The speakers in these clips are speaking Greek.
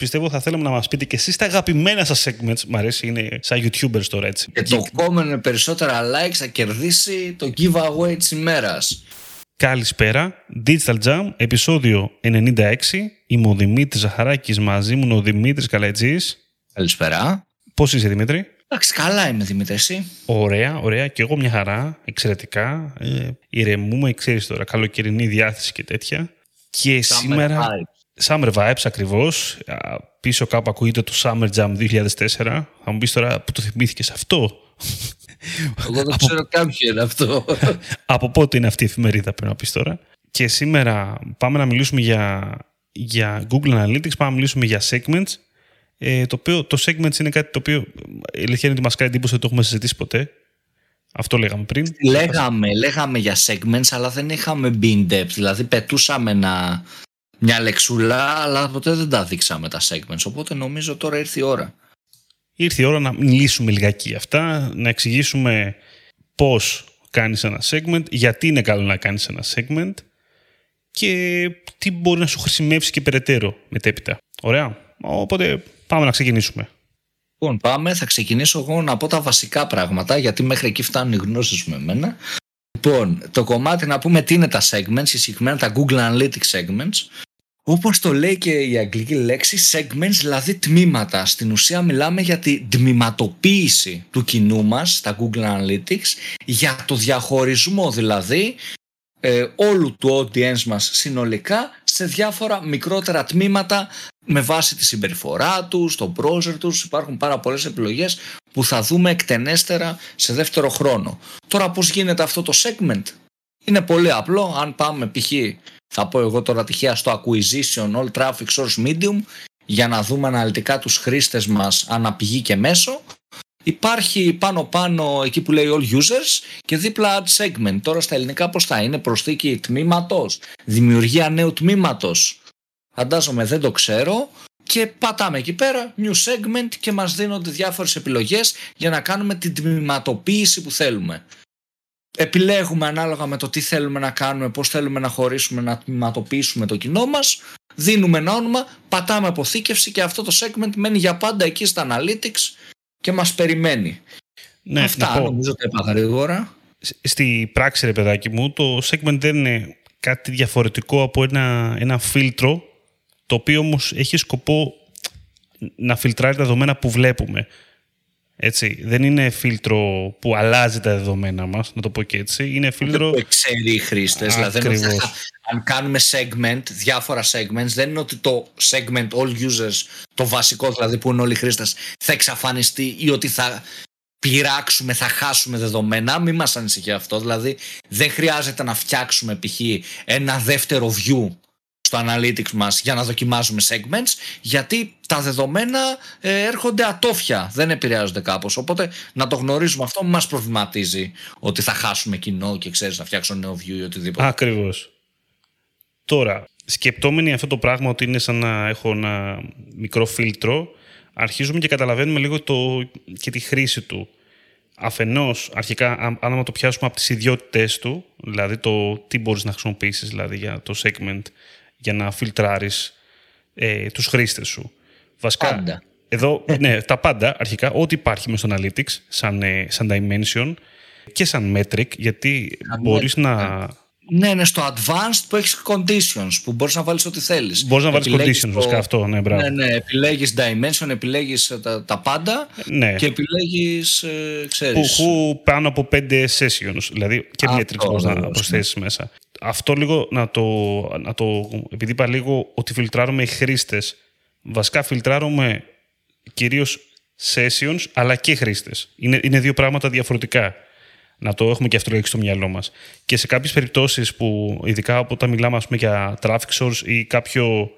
πιστεύω θα θέλαμε να μας πείτε και εσείς τα αγαπημένα σας segments. Μ' αρέσει, είναι σαν YouTubers τώρα έτσι. Και το κόμμα με περισσότερα likes θα κερδίσει το giveaway της ημέρας. Καλησπέρα. Digital Jam, επεισόδιο 96. Είμαι ο Δημήτρης Ζαχαράκης, μαζί μου ο Δημήτρης Καλατζής. Καλησπέρα. Πώς είσαι Δημήτρη; Εντάξει, καλά είμαι Δημήτρη, εσύ; Ωραία, ωραία. Και εγώ μια χαρά, εξαιρετικά. Ε, ηρεμούμε, ξέρεις τώρα, καλοκαιρινή διάθεση και τέτοια. Και Summer σήμερα... vibes. Summer Vibes ακριβώς. Α, Πίσω κάπου ακούγεται το Summer Jam 2004. Θα μου πεις τώρα που το θυμήθηκες αυτό. Εγώ δεν ξέρω κάποιο είναι αυτό. Από πότε είναι αυτή η εφημερίδα πρέπει να πεις τώρα. Και σήμερα πάμε να μιλήσουμε για, για Google Analytics, πάμε να μιλήσουμε για segments. Ε, το, οποίο, το segments είναι κάτι το οποίο η αλήθεια είναι ότι μας κάνει εντύπωση ότι το έχουμε συζητήσει ποτέ. Αυτό λέγαμε πριν. λέγαμε, λέγαμε για segments, αλλά δεν είχαμε been depth. Δηλαδή πετούσαμε ένα, μια λεξούλα, αλλά ποτέ δεν τα δείξαμε τα segments. Οπότε νομίζω τώρα ήρθε η ώρα. Ήρθε η ώρα να μιλήσουμε λιγάκι για αυτά, να εξηγήσουμε πώς κάνεις ένα segment, γιατί είναι καλό να κάνεις ένα segment και τι μπορεί να σου χρησιμεύσει και περαιτέρω μετέπειτα. Ωραία. Οπότε πάμε να ξεκινήσουμε. Λοιπόν, πάμε. Θα ξεκινήσω εγώ να πω τα βασικά πράγματα, γιατί μέχρι εκεί φτάνουν οι γνώσεις με εμένα. Λοιπόν, το κομμάτι να πούμε τι είναι τα segments, συγκεκριμένα τα Google Analytics segments. Όπως το λέει και η αγγλική λέξη, segments, δηλαδή τμήματα. Στην ουσία μιλάμε για τη τμηματοποίηση του κοινού μας, στα Google Analytics, για το διαχωρισμό δηλαδή ε, όλου του audience μας συνολικά σε διάφορα μικρότερα τμήματα με βάση τη συμπεριφορά τους, το browser τους. Υπάρχουν πάρα πολλές επιλογές που θα δούμε εκτενέστερα σε δεύτερο χρόνο. Τώρα πώς γίνεται αυτό το segment; Είναι πολύ απλό. Αν πάμε π.χ. θα πω εγώ τώρα τυχαία στο acquisition all traffic source medium για να δούμε αναλυτικά τους χρήστες μας αναπηγή και μέσο Υπάρχει πάνω πάνω εκεί που λέει all users και δίπλα add segment. Τώρα στα ελληνικά πώς θα είναι προσθήκη τμήματος, δημιουργία νέου τμήματος. Φαντάζομαι δεν το ξέρω και πατάμε εκεί πέρα new segment και μας δίνονται διάφορες επιλογές για να κάνουμε την τμηματοποίηση που θέλουμε. Επιλέγουμε ανάλογα με το τι θέλουμε να κάνουμε, πώς θέλουμε να χωρίσουμε, να τμηματοποιήσουμε το κοινό μας. Δίνουμε ένα όνομα, πατάμε αποθήκευση και αυτό το segment μένει για πάντα εκεί στα analytics και μας περιμένει. Ναι, Αυτά να πω, νομίζω τα είπα γρήγορα. στη πράξη ρε παιδάκι μου, το segment δεν είναι κάτι διαφορετικό από ένα, ένα φίλτρο το οποίο όμως έχει σκοπό να φιλτράρει τα δεδομένα που βλέπουμε. Έτσι, δεν είναι φίλτρο που αλλάζει τα δεδομένα μας, να το πω και έτσι. Είναι φίλτρο... Δεν το ξέρει οι χρήστες. Δηλαδή, δεν είναι ότι Ακριβώς. θα- αν κάνουμε segment, διάφορα segments, δεν είναι ότι το segment all users, το βασικό δηλαδή που είναι όλοι οι χρήστες, θα εξαφανιστεί ή ότι θα πειράξουμε, θα χάσουμε δεδομένα. Μην μας ανησυχεί αυτό. Δηλαδή, δεν χρειάζεται να φτιάξουμε π.χ. ένα δεύτερο view στο analytics μας για να δοκιμάζουμε segments γιατί τα δεδομένα ε, έρχονται ατόφια, δεν επηρεάζονται κάπως οπότε να το γνωρίζουμε αυτό μην μας προβληματίζει ότι θα χάσουμε κοινό και ξέρεις να φτιάξω νέο view ή οτιδήποτε. Ακριβώς. Τώρα, σκεπτόμενοι αυτό το πράγμα ότι είναι σαν να έχω ένα μικρό φίλτρο, αρχίζουμε και καταλαβαίνουμε λίγο το, και τη χρήση του. Αφενός, αρχικά, αν, αν το πιάσουμε από τις ιδιότητες του, δηλαδή το τι μπορείς να χρησιμοποιήσεις δηλαδή, για το segment, για να φιλτράρεις ε, τους χρήστες σου. Βασικά, Πάντα. εδώ, ναι, τα πάντα αρχικά, ό,τι υπάρχει μέσα στο Analytics, σαν, ε, σαν dimension και σαν metric, γιατί Σαν μπορείς metric, να, Ναι, είναι στο advanced που έχεις conditions που μπορείς να βάλεις ό,τι θέλεις. Μπορείς να βάλεις Επιλέγεις conditions, το- βασικά αυτό, ναι, μπράβο. Ναι, ναι, επιλέγεις dimension, επιλέγεις ε, τα, τα πάντα Ναι. και επιλέγεις, ε, Που ξέρεις, έχω πάνω από πέντε sessions, δηλαδή και Αυτό, metrics μπορείς να ακριβώς, προσθέσεις μέσα. Αυτό λίγο να το, να το, επειδή είπα λίγο ότι φιλτράρουμε οι χρήστες, βασικά φιλτράρουμε κυρίως sessions αλλά και χρήστες. Είναι, είναι δύο πράγματα διαφορετικά. Να το έχουμε και αυτό λίγο στο μυαλό μας. Και σε κάποιες περιπτώσεις που, ειδικά όταν μιλάμε ας πούμε, για traffic source ή κάποιο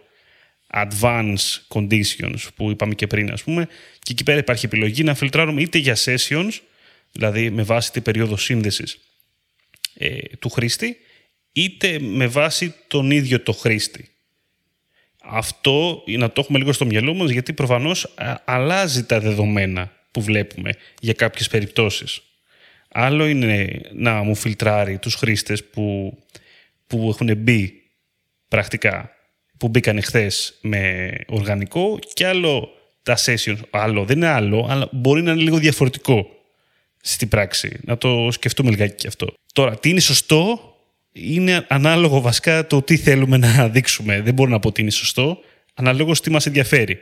advanced conditions που είπαμε και πριν, ας πούμε, και εκεί πέρα υπάρχει επιλογή να φιλτράρουμε είτε για sessions, δηλαδή με βάση την περίοδο σύνδεσης ε, του χρήστη, είτε με βάση τον ίδιο το χρήστη. Αυτό να το έχουμε λίγο στο μυαλό μας, γιατί προφανώς α, αλλάζει τα δεδομένα που βλέπουμε για κάποιες περιπτώσεις. Άλλο είναι να μου φιλτράρει τους χρήστες που, που έχουν μπει πρακτικά που μπήκαν χθες με οργανικό και άλλο τα sessions. Άλλο, δεν είναι άλλο, αλλά μπορεί να είναι λίγο διαφορετικό στην πράξη. Να το σκεφτούμε λιγάκι και αυτό. Τώρα, τι είναι σωστό; Είναι ανάλογο βασικά το τι θέλουμε να δείξουμε. Δεν μπορώ να πω τι είναι σωστό, αναλόγως τι μας ενδιαφέρει.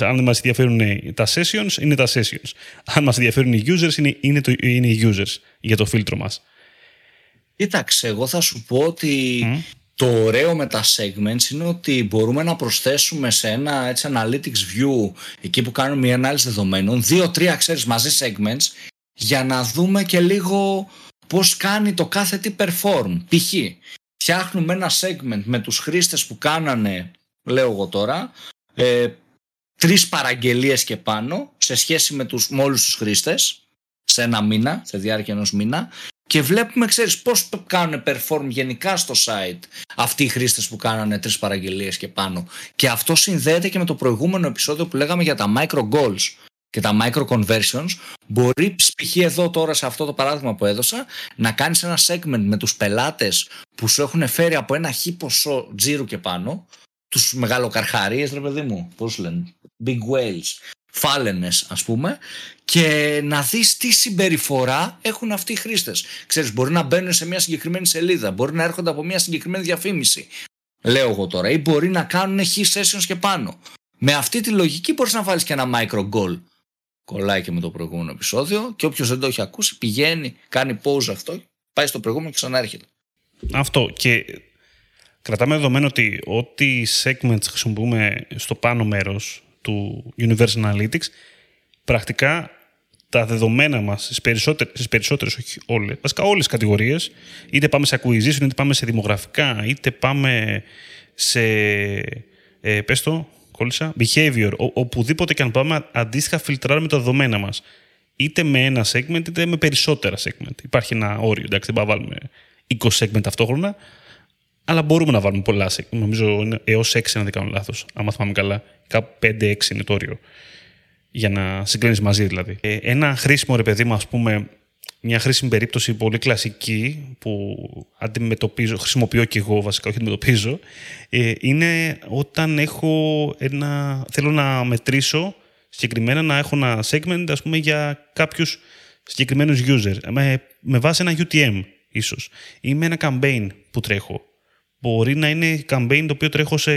Αν μας ενδιαφέρουν τα sessions, είναι τα sessions. Αν μας ενδιαφέρουν οι users, είναι, είναι, το, είναι οι users για το φίλτρο μας. Κοίταξε, εγώ θα σου πω ότι το ωραίο με τα segments είναι ότι μπορούμε να προσθέσουμε σε ένα έτσι, analytics view, εκεί που κάνουμε μια ανάλυση δεδομένων, δύο-τρία, ξέρεις, μαζί segments, για να δούμε και λίγο πώς κάνει το κάθε τι perform. Π.χ. φτιάχνουμε ένα segment με τους χρήστες που κάνανε, λέω εγώ τώρα, ε, τρεις παραγγελίες και πάνω σε σχέση με, τους, με όλους τους χρήστες σε ένα μήνα, σε διάρκεια ενός μήνα και βλέπουμε, ξέρεις, πώς κάνουν perform γενικά στο site αυτοί οι χρήστες που κάνανε τρεις παραγγελίες και πάνω. Και αυτό συνδέεται και με το προηγούμενο επεισόδιο που λέγαμε για τα micro goals και τα micro conversions, μπορεί π.χ. εδώ τώρα σε αυτό το παράδειγμα που έδωσα να κάνεις ένα segment με τους πελάτες που σου έχουν φέρει από ένα χι ποσό τζίρου και πάνω, τους μεγαλοκαρχαρίες ρε παιδί μου, πώς λένε, big whales, φάλαινες ας πούμε και να δεις τι συμπεριφορά έχουν αυτοί οι χρήστες. Ξέρεις, μπορεί να μπαίνουν σε μια συγκεκριμένη σελίδα, μπορεί να έρχονται από μια συγκεκριμένη διαφήμιση, λέω εγώ τώρα, ή μπορεί να κάνουν χι sessions και πάνω. Με αυτή τη λογική μπορείς να βάλεις και ένα micro goal κολλάει και με το προηγούμενο επεισόδιο και όποιος δεν το έχει ακούσει πηγαίνει, κάνει pause αυτό, πάει στο προηγούμενο και ξανάρχεται. Αυτό και κρατάμε δεδομένο ότι ό,τι segments χρησιμοποιούμε στο πάνω μέρος του Universal Analytics πρακτικά τα δεδομένα μας στις περισσότερες, στις περισσότερες όχι όλες, βασικά όλες τις κατηγορίες είτε πάμε σε acquisition, είτε πάμε σε δημογραφικά, είτε πάμε σε ε, πες το, κόλλησα, behavior, ο, οπουδήποτε και αν πάμε, αντίστοιχα φιλτράρουμε τα δεδομένα μας. Είτε με ένα segment, είτε με περισσότερα segment. Υπάρχει ένα όριο, εντάξει, δεν πάμε να βάλουμε 20 segment ταυτόχρονα, αλλά μπορούμε να βάλουμε πολλά segment. Νομίζω είναι έως 6, αν δεν κάνω λάθος, άμα θυμάμαι καλά. Κάπου 5-6 είναι το όριο. Για να συγκρίνει μαζί δηλαδή. Ε, ένα χρήσιμο ρε παιδί μου, ας πούμε, μια χρήσιμη περίπτωση πολύ κλασική που αντιμετωπίζω, χρησιμοποιώ και εγώ βασικά, όχι αντιμετωπίζω, ε, είναι όταν έχω ένα, θέλω να μετρήσω συγκεκριμένα να έχω ένα segment ας πούμε, για κάποιους συγκεκριμένους users με, με βάση ένα UTM ίσως ή με ένα campaign που τρέχω. Μπορεί να είναι campaign το οποίο τρέχω σε,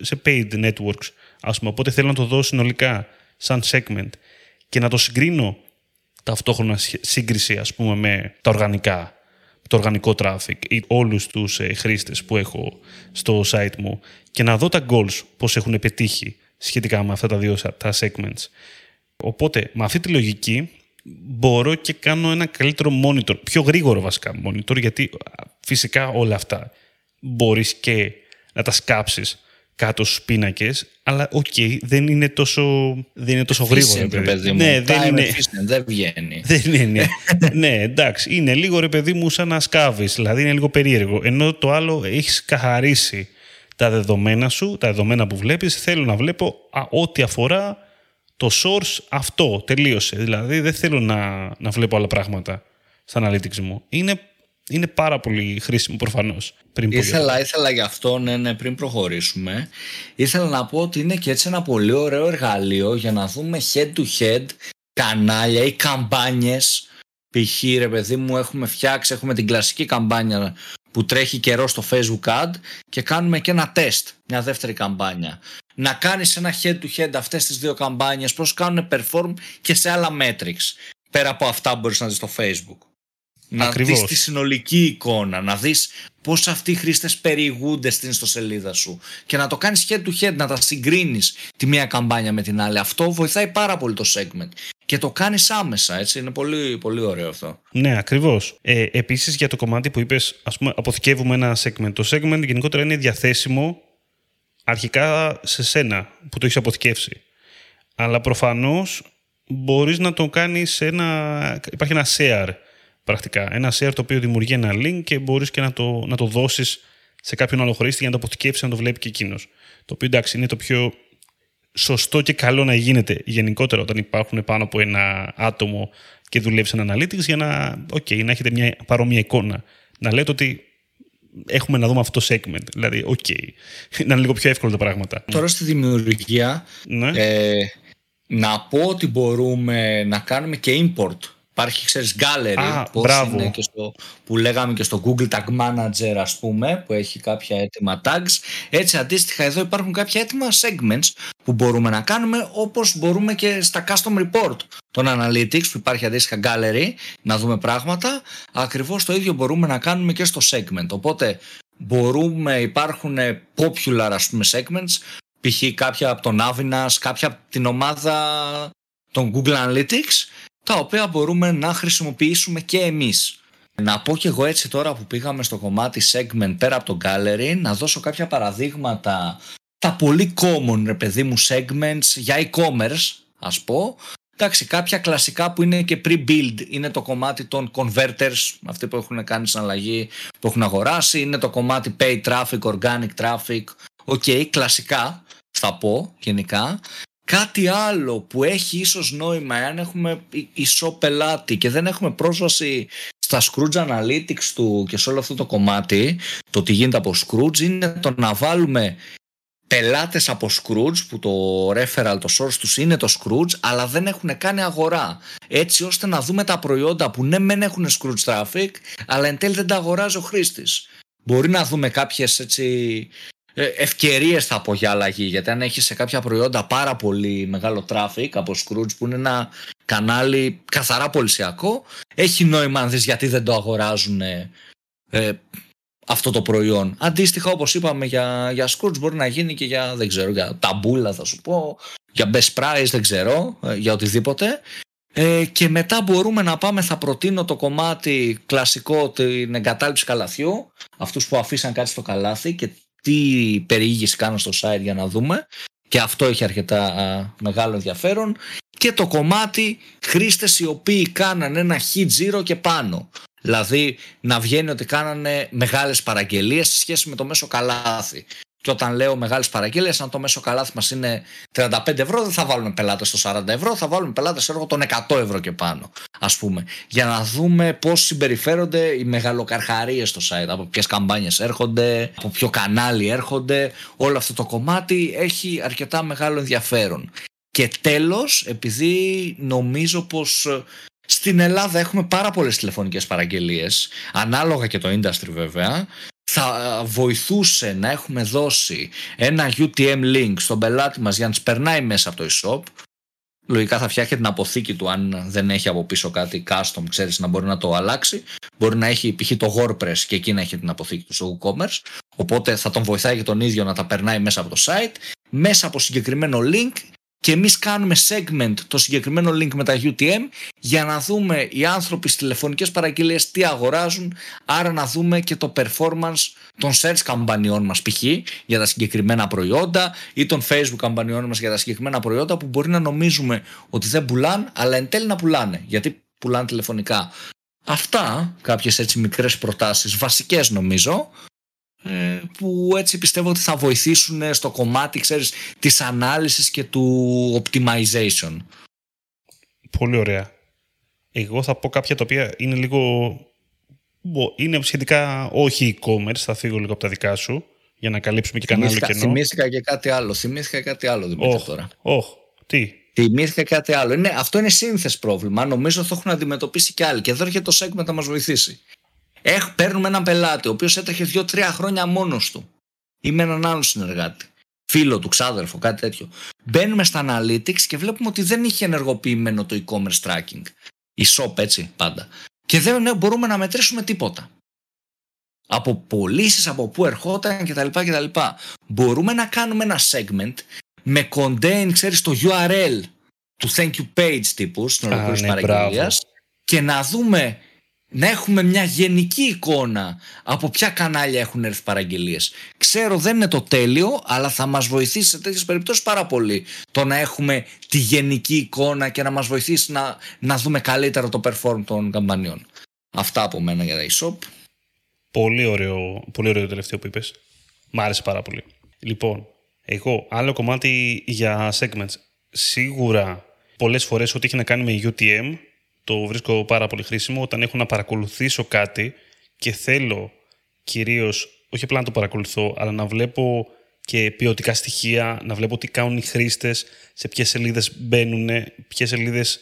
σε paid networks ας πούμε, οπότε θέλω να το δω συνολικά σαν segment και να το συγκρίνω ταυτόχρονα σύγκριση ας πούμε με τα οργανικά, το οργανικό traffic ή όλους τους ε, χρήστες που έχω στο site μου και να δω τα goals πώς έχουν πετύχει σχετικά με αυτά τα δύο τα segments. Οπότε με αυτή τη λογική μπορώ και κάνω ένα καλύτερο monitor, πιο γρήγορο βασικά monitor γιατί φυσικά όλα αυτά μπορείς και να τα σκάψεις κάτω στους πίνακες, αλλά OK, okay, δεν είναι τόσο, δεν είναι τόσο γρήγορο. Ρε παιδί μου. Ναι, δεν είναι. δεν βγαίνει. Δεν είναι. ναι, εντάξει. Είναι λίγο ρε παιδί μου σαν να σκάβεις. Δηλαδή είναι λίγο περίεργο. Ενώ το άλλο έχεις καθαρίσει τα δεδομένα σου, τα δεδομένα που βλέπεις. Θέλω να βλέπω ό,τι αφορά το source αυτό. Τελείωσε. Δηλαδή δεν θέλω να, να βλέπω άλλα πράγματα στα analytics μου. Είναι είναι πάρα πολύ χρήσιμο προφανώς. Ήθελα, ήθελα γι' αυτό, ναι, ναι, πριν προχωρήσουμε, ήθελα να πω ότι είναι και έτσι ένα πολύ ωραίο εργαλείο για να δούμε head to head κανάλια ή καμπάνιες. Π.χ. ρε παιδί μου έχουμε φτιάξει, έχουμε την κλασική καμπάνια που τρέχει καιρό στο Facebook ad και κάνουμε και ένα τεστ, μια δεύτερη καμπάνια. Να κάνεις ένα head to head αυτές τις δύο καμπάνιες, πώς κάνουν perform και σε άλλα metrics, πέρα από αυτά που μπορείς να δεις στο Facebook να Ακριβώς. δεις τη συνολική εικόνα, να δεις πώς αυτοί οι χρήστες περιηγούνται στην ιστοσελίδα σου και να το κάνεις head to head, να τα συγκρίνεις τη μία καμπάνια με την άλλη. Αυτό βοηθάει πάρα πολύ το segment και το κάνεις άμεσα, έτσι, είναι πολύ, πολύ ωραίο αυτό. Ναι, ακριβώς. Ε, επίσης για το κομμάτι που είπες, ας πούμε, αποθηκεύουμε ένα segment. Το segment γενικότερα είναι διαθέσιμο αρχικά σε σένα που το έχεις αποθηκεύσει. Αλλά προφανώς μπορείς να το κάνεις ένα... Υπάρχει ένα share πρακτικά. Ένα share το οποίο δημιουργεί ένα link και μπορείς και να το, να το δώσεις σε κάποιον άλλο χρήστη για να το αποθηκεύσει να το βλέπει και εκείνος. Το οποίο εντάξει είναι το πιο σωστό και καλό να γίνεται γενικότερα όταν υπάρχουν πάνω από ένα άτομο και δουλεύει σε ένα analytics για να, okay, να έχετε μια παρόμοια εικόνα. Να λέτε ότι έχουμε να δούμε αυτό το segment. Δηλαδή, OK. Okay. Να είναι λίγο πιο εύκολο τα πράγματα. Τώρα στη δημιουργία, Ναι. ε, να πω ότι μπορούμε να κάνουμε και import. Υπάρχει, ξέρεις, gallery, Α, πώς μπράβο. είναι και στο, που λέγαμε και στο Google Tag Manager, ας πούμε, που έχει κάποια έτοιμα tags. Έτσι, αντίστοιχα, εδώ υπάρχουν κάποια έτοιμα segments που μπορούμε να κάνουμε, όπως μπορούμε και στα custom report των analytics, που υπάρχει αντίστοιχα gallery, να δούμε πράγματα. Ακριβώς το ίδιο μπορούμε να κάνουμε και στο segment. Οπότε, μπορούμε, υπάρχουν popular, ας πούμε, segments, π.χ. κάποια από τον Avinas, κάποια από την ομάδα των Google Analytics, τα οποία μπορούμε να χρησιμοποιήσουμε και εμείς. Να πω και εγώ έτσι τώρα που πήγαμε στο κομμάτι segment πέρα από το gallery, να δώσω κάποια παραδείγματα, τα πολύ common ρε παιδί μου segments για e-commerce ας πω. Εντάξει, κάποια κλασικά που είναι και pre-build είναι το κομμάτι των converters, αυτοί που έχουν κάνει συναλλαγή, που έχουν αγοράσει, είναι το κομμάτι paid traffic, organic traffic, OK, κλασικά θα πω γενικά. Κάτι άλλο που έχει ίσως νόημα εάν έχουμε e-shop πελάτη και δεν έχουμε πρόσβαση στα Skroutz Analytics του και σε όλο αυτό το κομμάτι, το τι γίνεται από Skroutz, είναι το να βάλουμε πελάτες από Skroutz που το referral, το source τους είναι το Skroutz αλλά δεν έχουν κάνει αγορά έτσι ώστε να δούμε τα προϊόντα που ναι μεν έχουν Scrooge traffic αλλά εν τέλει δεν τα αγοράζει ο χρήστης. Μπορεί να δούμε κάποιες έτσι ευκαιρίες θα πω για αλλαγή. Γιατί αν έχεις σε κάποια προϊόντα πάρα πολύ μεγάλο traffic από Scrooge που είναι ένα κανάλι καθαρά πολυσιακό, έχει νόημα αν δεις γιατί δεν το αγοράζουν ε, αυτό το προϊόν. Αντίστοιχα όπως είπαμε για, για Scrooge μπορεί να γίνει και για, δεν ξέρω, για ταμπούλα θα σου πω, για best price δεν ξέρω, για οτιδήποτε. Ε, και μετά μπορούμε να πάμε, θα προτείνω το κομμάτι κλασικό την εγκατάλειψη καλαθιού, αυτούς που αφήσαν κάτι στο καλάθι και τι περιήγηση κάνουν στο site για να δούμε. Και αυτό έχει αρκετά α, μεγάλο ενδιαφέρον. Και το κομμάτι χρήστες οι οποίοι κάνανε ένα hit zero και πάνω. Δηλαδή να βγαίνει ότι κάνανε μεγάλες παραγγελίες σε σχέση με το μέσο καλάθι και όταν λέω μεγάλες παραγγελίες, αν το μέσο καλάθι μας είναι 35 ευρώ, δεν θα βάλουμε πελάτες στο 40 ευρώ, θα βάλουμε πελάτες έργο των 100 ευρώ και πάνω, ας πούμε. Για να δούμε πώς συμπεριφέρονται οι μεγαλοκαρχαρίες στο site, από ποιες καμπάνιες έρχονται, από ποιο κανάλι έρχονται. Όλο αυτό το κομμάτι έχει αρκετά μεγάλο ενδιαφέρον. Και τέλος, επειδή νομίζω πως στην Ελλάδα έχουμε πάρα πολλές τηλεφωνικές παραγγελίες, ανάλογα και το industry βέβαια, θα βοηθούσε να έχουμε δώσει ένα UTM link στον πελάτη μας για να τις περνάει μέσα από το e-shop. Λογικά θα φτιάχνει την αποθήκη του αν δεν έχει από πίσω κάτι custom, ξέρεις, να μπορεί να το αλλάξει. Μπορεί να έχει π.χ. το WordPress και εκεί να έχει την αποθήκη του στο WooCommerce. Οπότε θα τον βοηθάει και τον ίδιο να τα περνάει μέσα από το site, μέσα από συγκεκριμένο link και εμείς κάνουμε segment το συγκεκριμένο link με τα UTM για να δούμε οι άνθρωποι στις τηλεφωνικές παραγγελίες τι αγοράζουν άρα να δούμε και το performance των search καμπανιών μας π.χ. για τα συγκεκριμένα προϊόντα ή των facebook καμπανιών μας για τα συγκεκριμένα προϊόντα που μπορεί να νομίζουμε ότι δεν πουλάνε αλλά εν τέλει να πουλάνε γιατί πουλάνε τηλεφωνικά. Αυτά κάποιες έτσι μικρές προτάσεις βασικές νομίζω που έτσι πιστεύω ότι θα βοηθήσουν στο κομμάτι ξέρεις, της ανάλυσης και του optimization. Πολύ ωραία. Εγώ θα πω κάποια τα οποία είναι λίγο... Είναι σχετικά όχι e-commerce, θα φύγω λίγο από τα δικά σου για να καλύψουμε και κανένα άλλο κενό. Θυμήθηκα και κάτι άλλο. Θυμήθηκα κάτι άλλο, Δημήτρη, oh, τώρα. Oh, τι; Θυμήθηκα κάτι άλλο. Είναι, αυτό είναι σύνθεση πρόβλημα. Νομίζω θα έχουν αντιμετωπίσει κι άλλοι. Και εδώ έρχεται το segment να μας βοηθήσει. Έχ, παίρνουμε έναν πελάτη, ο οποίος έτρεχε 2-3 χρόνια μόνος του ή με έναν άλλο συνεργάτη. Φίλο του, ξάδερφο, κάτι τέτοιο. Μπαίνουμε στα analytics και βλέπουμε ότι δεν είχε ενεργοποιημένο το e-commerce tracking. Η shop έτσι πάντα. Και δεν μπορούμε να μετρήσουμε τίποτα. Από πωλήσεις, από πού ερχόταν κτλ. κτλ. Μπορούμε να κάνουμε ένα segment με contain, ξέρεις, το URL του thank you page τύπου στην ολοκλήρωση ναι, παραγγελίας και να δούμε να έχουμε μια γενική εικόνα από ποια κανάλια έχουν έρθει παραγγελίες. Ξέρω δεν είναι το τέλειο, αλλά θα μας βοηθήσει σε τέτοιες περιπτώσεις πάρα πολύ το να έχουμε τη γενική εικόνα και να μας βοηθήσει να, να δούμε καλύτερα το perform των καμπανιών. Αυτά από μένα για τα e-shop. Πολύ ωραίο, πολύ ωραίο το τελευταίο που είπες. Μ' άρεσε πάρα πολύ. Λοιπόν, εγώ άλλο κομμάτι για segments. Σίγουρα πολλές φορές ό,τι έχει να κάνει με UTM το βρίσκω πάρα πολύ χρήσιμο όταν έχω να παρακολουθήσω κάτι και θέλω κυρίως, όχι απλά να το παρακολουθώ, αλλά να βλέπω και ποιοτικά στοιχεία, να βλέπω τι κάνουν οι χρήστες, σε ποιες σελίδες μπαίνουν, ποιες σελίδες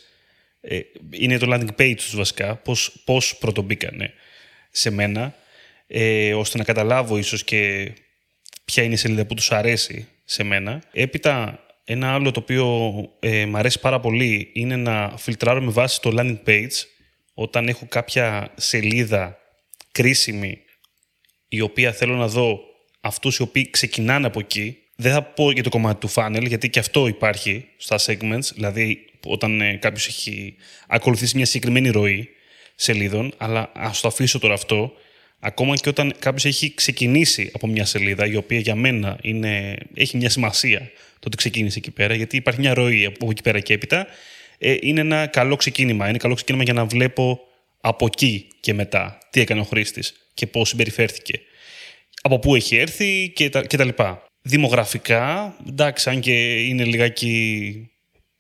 ε, είναι το landing page τους βασικά, πώς, πώς πρωτομπήκανε σε μένα, ε, ώστε να καταλάβω ίσως και ποια είναι η σελίδα που τους αρέσει σε μένα. Έπειτα, ένα άλλο το οποίο ε, μου αρέσει πάρα πολύ είναι να φιλτράρω με βάση το landing page όταν έχω κάποια σελίδα κρίσιμη η οποία θέλω να δω αυτούς οι οποίοι ξεκινάνε από εκεί. Δεν θα πω για το κομμάτι του funnel, γιατί και αυτό υπάρχει στα segments, δηλαδή όταν ε, κάποιος έχει ακολουθήσει μια συγκεκριμένη ροή σελίδων, αλλά ας το αφήσω τώρα αυτό, ακόμα και όταν κάποιος έχει ξεκινήσει από μια σελίδα, η οποία για μένα είναι, έχει μια σημασία το ότι ξεκίνησε εκεί πέρα, γιατί υπάρχει μια ροή από εκεί πέρα και έπειτα, ε, είναι ένα καλό ξεκίνημα. Είναι καλό ξεκίνημα για να βλέπω από εκεί και μετά τι έκανε ο χρήστης και πώς συμπεριφέρθηκε. Από πού έχει έρθει και τα, και τα λοιπά. Δημογραφικά, εντάξει, αν και είναι λιγάκι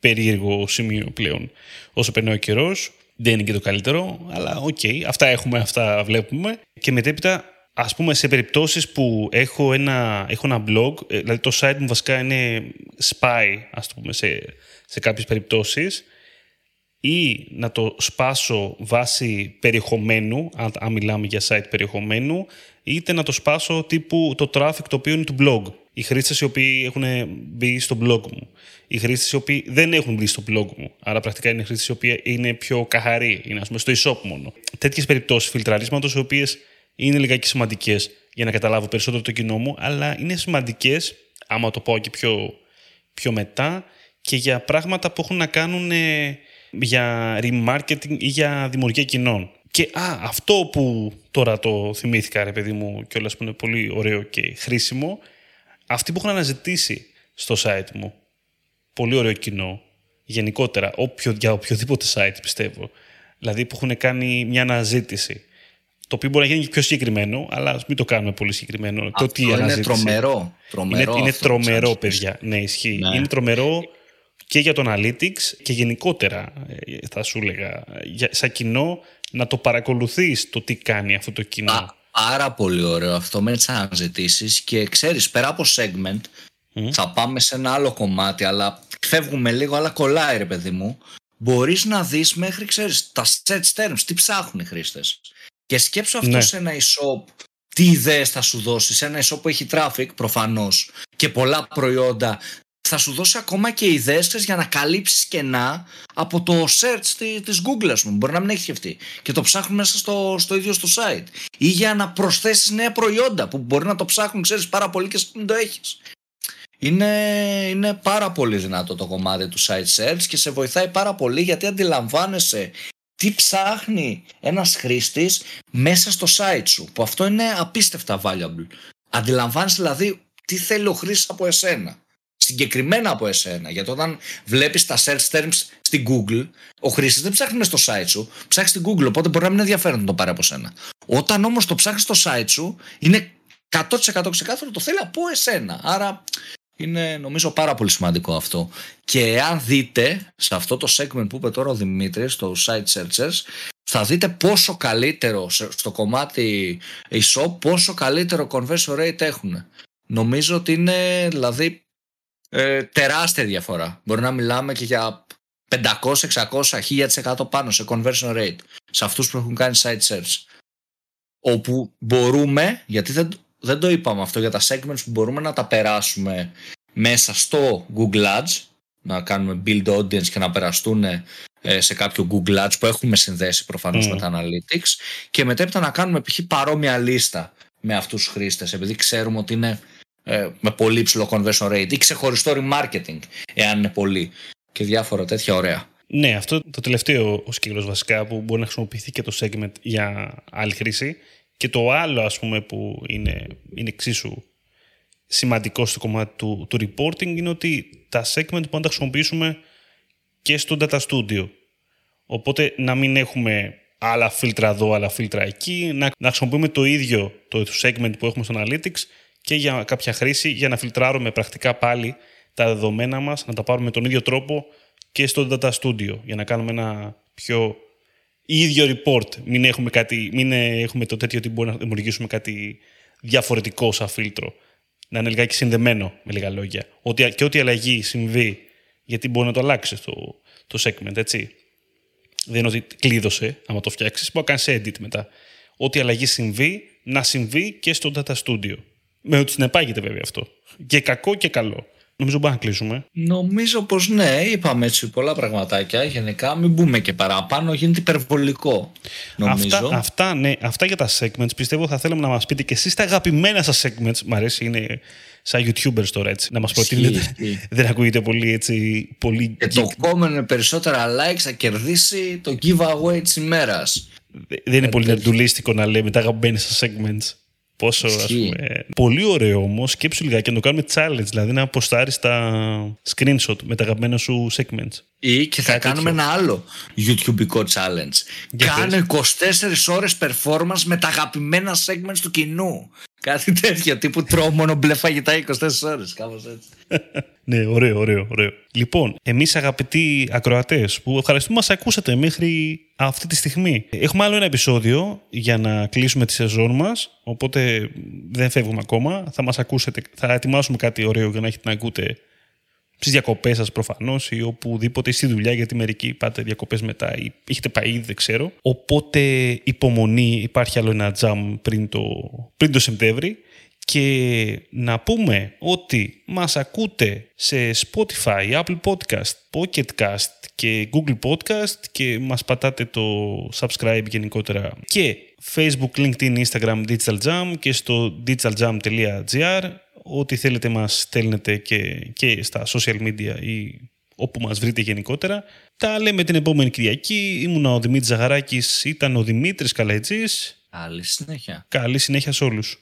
περίεργο σημείο πλέον όσο περνάει ο καιρός. Δεν είναι και το καλύτερο, αλλά OK, okay, αυτά έχουμε, αυτά βλέπουμε. Και μετέπειτα, ας πούμε, σε περιπτώσεις που έχω ένα, έχω ένα blog, ε, δηλαδή το site μου βασικά είναι spy, ας το πούμε, σε, σε κάποιες περιπτώσεις, ή να το σπάσω βάσει περιεχομένου, αν, μιλάμε για site περιεχομένου, είτε να το σπάσω τύπου το traffic το οποίο είναι του blog. Οι χρήστες οι οποίοι έχουν μπει στο blog μου. Οι χρήστες οι οποίοι δεν έχουν μπει στο blog μου. Άρα πρακτικά είναι χρήστες οι οποίοι είναι πιο καθαροί, είναι ας πούμε στο e-shop μόνο. Τέτοιες περιπτώσεις φιλτραρίσματος, οι οποίες είναι λιγάκι σημαντικές για να καταλάβω περισσότερο το κοινό μου, αλλά είναι σημαντικές, άμα το πω και πιο, πιο μετά, και για πράγματα που έχουν να κάνουν για remarketing ή για δημιουργία κοινών. Και α, αυτό που τώρα το θυμήθηκα, ρε παιδί μου, και όλα που είναι πολύ ωραίο και χρήσιμο, αυτοί που έχουν αναζητήσει στο site μου, πολύ ωραίο κοινό, γενικότερα, όποιο, για οποιοδήποτε site πιστεύω, δηλαδή που έχουν κάνει μια αναζήτηση, το οποίο μπορεί να γίνει και πιο συγκεκριμένο, αλλά ας μην το κάνουμε πολύ συγκεκριμένο. Αυτό το τι είναι αναζήτηση. τρομερό. τρομερό είναι, είναι τρομερό, παιδιά. Ναι, ισχύει. Ναι. Είναι τρομερό και για το Analytics και γενικότερα, ε, θα σου έλεγα, για, σαν κοινό, να το παρακολουθείς το τι κάνει αυτό το κοινό. Πάρα πολύ ωραίο αυτό με τις αναζητήσεις και ξέρεις, πέρα από segment, θα πάμε σε ένα άλλο κομμάτι, αλλά φεύγουμε λίγο, αλλά κολλάει ρε παιδί μου. Μπορείς να δεις μέχρι, ξέρεις, τα set terms, τι ψάχνουν οι χρήστες. Και σκέψου αυτό ναι. σε ένα e-shop τι ιδέες θα σου δώσει σε ένα e-shop που έχει traffic προφανώς και πολλά προϊόντα θα σου δώσει ακόμα και ιδέες για να καλύψεις κενά από το search της Google ας πούμε. Μπορεί να μην έχεις σκεφτεί. Και το ψάχνουν μέσα στο, στο ίδιο στο site. Ή για να προσθέσεις νέα προϊόντα που μπορεί να το ψάχνουν ξέρεις πάρα πολύ και δεν το έχεις. Είναι, είναι πάρα πολύ δυνατό το κομμάτι του site search και σε βοηθάει πάρα πολύ γιατί αντιλαμβάνεσαι τι ψάχνει ένας χρήστης μέσα στο site σου που αυτό είναι απίστευτα valuable. Αντιλαμβάνεσαι δηλαδή τι θέλει ο χρήστης από εσένα συγκεκριμένα από εσένα. Γιατί όταν βλέπεις τα search terms στην Google, ο χρήστης δεν ψάχνει στο site σου, ψάχνει στην Google. Οπότε μπορεί να μην είναι ενδιαφέρον να το πάρει από σένα. Όταν όμως το ψάχνεις στο site σου, είναι 100% ξεκάθαρο το θέλει από εσένα. Άρα είναι νομίζω πάρα πολύ σημαντικό αυτό. Και αν δείτε σε αυτό το segment που είπε τώρα ο Δημήτρης, το site searchers, θα δείτε πόσο καλύτερο στο κομμάτι e-shop, πόσο καλύτερο conversion rate έχουν. Νομίζω ότι είναι δηλαδή ε, τεράστια διαφορά. Μπορεί να μιλάμε και για 500, 600, 1000% πάνω σε conversion rate σε αυτούς που έχουν κάνει site search. Όπου μπορούμε, γιατί δεν, δεν το είπαμε αυτό για τα segments που μπορούμε να τα περάσουμε μέσα στο Google Ads, να κάνουμε build audience και να περαστούν ε, σε κάποιο Google Ads που έχουμε συνδέσει προφανώς mm. με τα analytics και μετέπειτα να κάνουμε π.χ. παρόμοια λίστα με αυτούς τους χρήστες επειδή ξέρουμε ότι είναι ε, με πολύ ψηλό conversion rate ή ξεχωριστό remarketing, εάν είναι πολύ και διάφορα τέτοια ωραία. Ναι, αυτό το τελευταίο ο σκύλος βασικά που μπορεί να χρησιμοποιηθεί και το segment για άλλη χρήση και το άλλο ας πούμε που είναι, είναι εξίσου σημαντικό στο κομμάτι του, του reporting είναι ότι τα segment μπορούμε να τα χρησιμοποιήσουμε και στο Data Studio. Οπότε να μην έχουμε άλλα φίλτρα εδώ, άλλα φίλτρα εκεί, να, να χρησιμοποιούμε το ίδιο το segment που έχουμε στο Analytics και για κάποια χρήση για να φιλτράρουμε πρακτικά πάλι τα δεδομένα μας, να τα πάρουμε τον ίδιο τρόπο και στο Data Studio για να κάνουμε ένα πιο ίδιο report. Μην έχουμε, κάτι, μην έχουμε το τέτοιο ότι μπορούμε να δημιουργήσουμε κάτι διαφορετικό σαν φίλτρο. Να είναι λιγάκι συνδεμένο, με λίγα λόγια. Ότι, και ό,τι αλλαγή συμβεί, γιατί μπορεί να το αλλάξει το, το segment, έτσι. Δεν είναι ότι κλείδωσε, άμα το φτιάξεις, μπορεί να κάνεις edit μετά. Ό,τι αλλαγή συμβεί, να συμβεί και στο Data Studio. Με ότι συνεπάγεται βέβαια αυτό. Και κακό και καλό. Νομίζω μπορούμε να κλείσουμε. Νομίζω πως ναι, είπαμε έτσι πολλά πραγματάκια. Γενικά, μην μπούμε και παραπάνω, γίνεται υπερβολικό. Νομίζω. Αυτά, αυτά, ναι, αυτά για τα segments πιστεύω θα θέλαμε να μας πείτε και εσείς τα αγαπημένα σας segments. Μ' αρέσει, είναι σαν YouTubers τώρα έτσι. Να μας προτείνετε. Δεν ακούγεται πολύ έτσι. Πολύ... Και το κόμμα περισσότερα likes θα κερδίσει το giveaway της ημέρας. Δεν είναι πολύ νερντουλίστικο να λέμε τα αγαπημένα σας segments. Πόσο, ας πούμε. Πολύ ωραίο όμως. Σκέψου λιγάκι να το κάνουμε challenge, δηλαδή να αποστάρεις τα screenshot με τα αγαπημένα σου segments. Ή και θα κάνουμε ένα άλλο YouTubeικό challenge. Για Κάνε 24 ώρες performance με τα αγαπημένα segments του κοινού. Κάτι τέτοιο τύπου τρώω μόνο μπλε φαγητά 24 ώρες. Κάπως έτσι. ναι, ωραίο, ωραίο, ωραίο. Λοιπόν, εμείς αγαπητοί ακροατές, που ευχαριστούμε μας ακούσατε μέχρι αυτή τη στιγμή. Έχουμε άλλο ένα επεισόδιο για να κλείσουμε τη σεζόν μας. Οπότε δεν φεύγουμε ακόμα. Θα μας ακούσετε, θα ετοιμάσουμε κάτι ωραίο για να έχετε να ακούτε στις διακοπές σας προφανώς ή οπουδήποτε στη δουλειά, γιατί μερικοί πάτε διακοπές μετά ή έχετε πάει ήδη, δεν ξέρω. Οπότε υπομονή, υπάρχει άλλο ένα jam πριν το, πριν το Σεπτέμβρη. Και να πούμε ότι μας ακούτε σε Spotify, Apple Podcast, Pocket Cast και Google Podcast και μας πατάτε το subscribe γενικότερα και Facebook, LinkedIn, Instagram, Digital Jam και στο digitaljam.gr ό,τι θέλετε μας στέλνετε και, και στα social media ή όπου μας βρείτε γενικότερα. Τα λέμε την επόμενη Κυριακή. Ήμουν ο Δημήτρης Ζαγαράκης, ήταν ο Δημήτρης Καλέτζης. Καλή συνέχεια. Καλή συνέχεια σε όλους.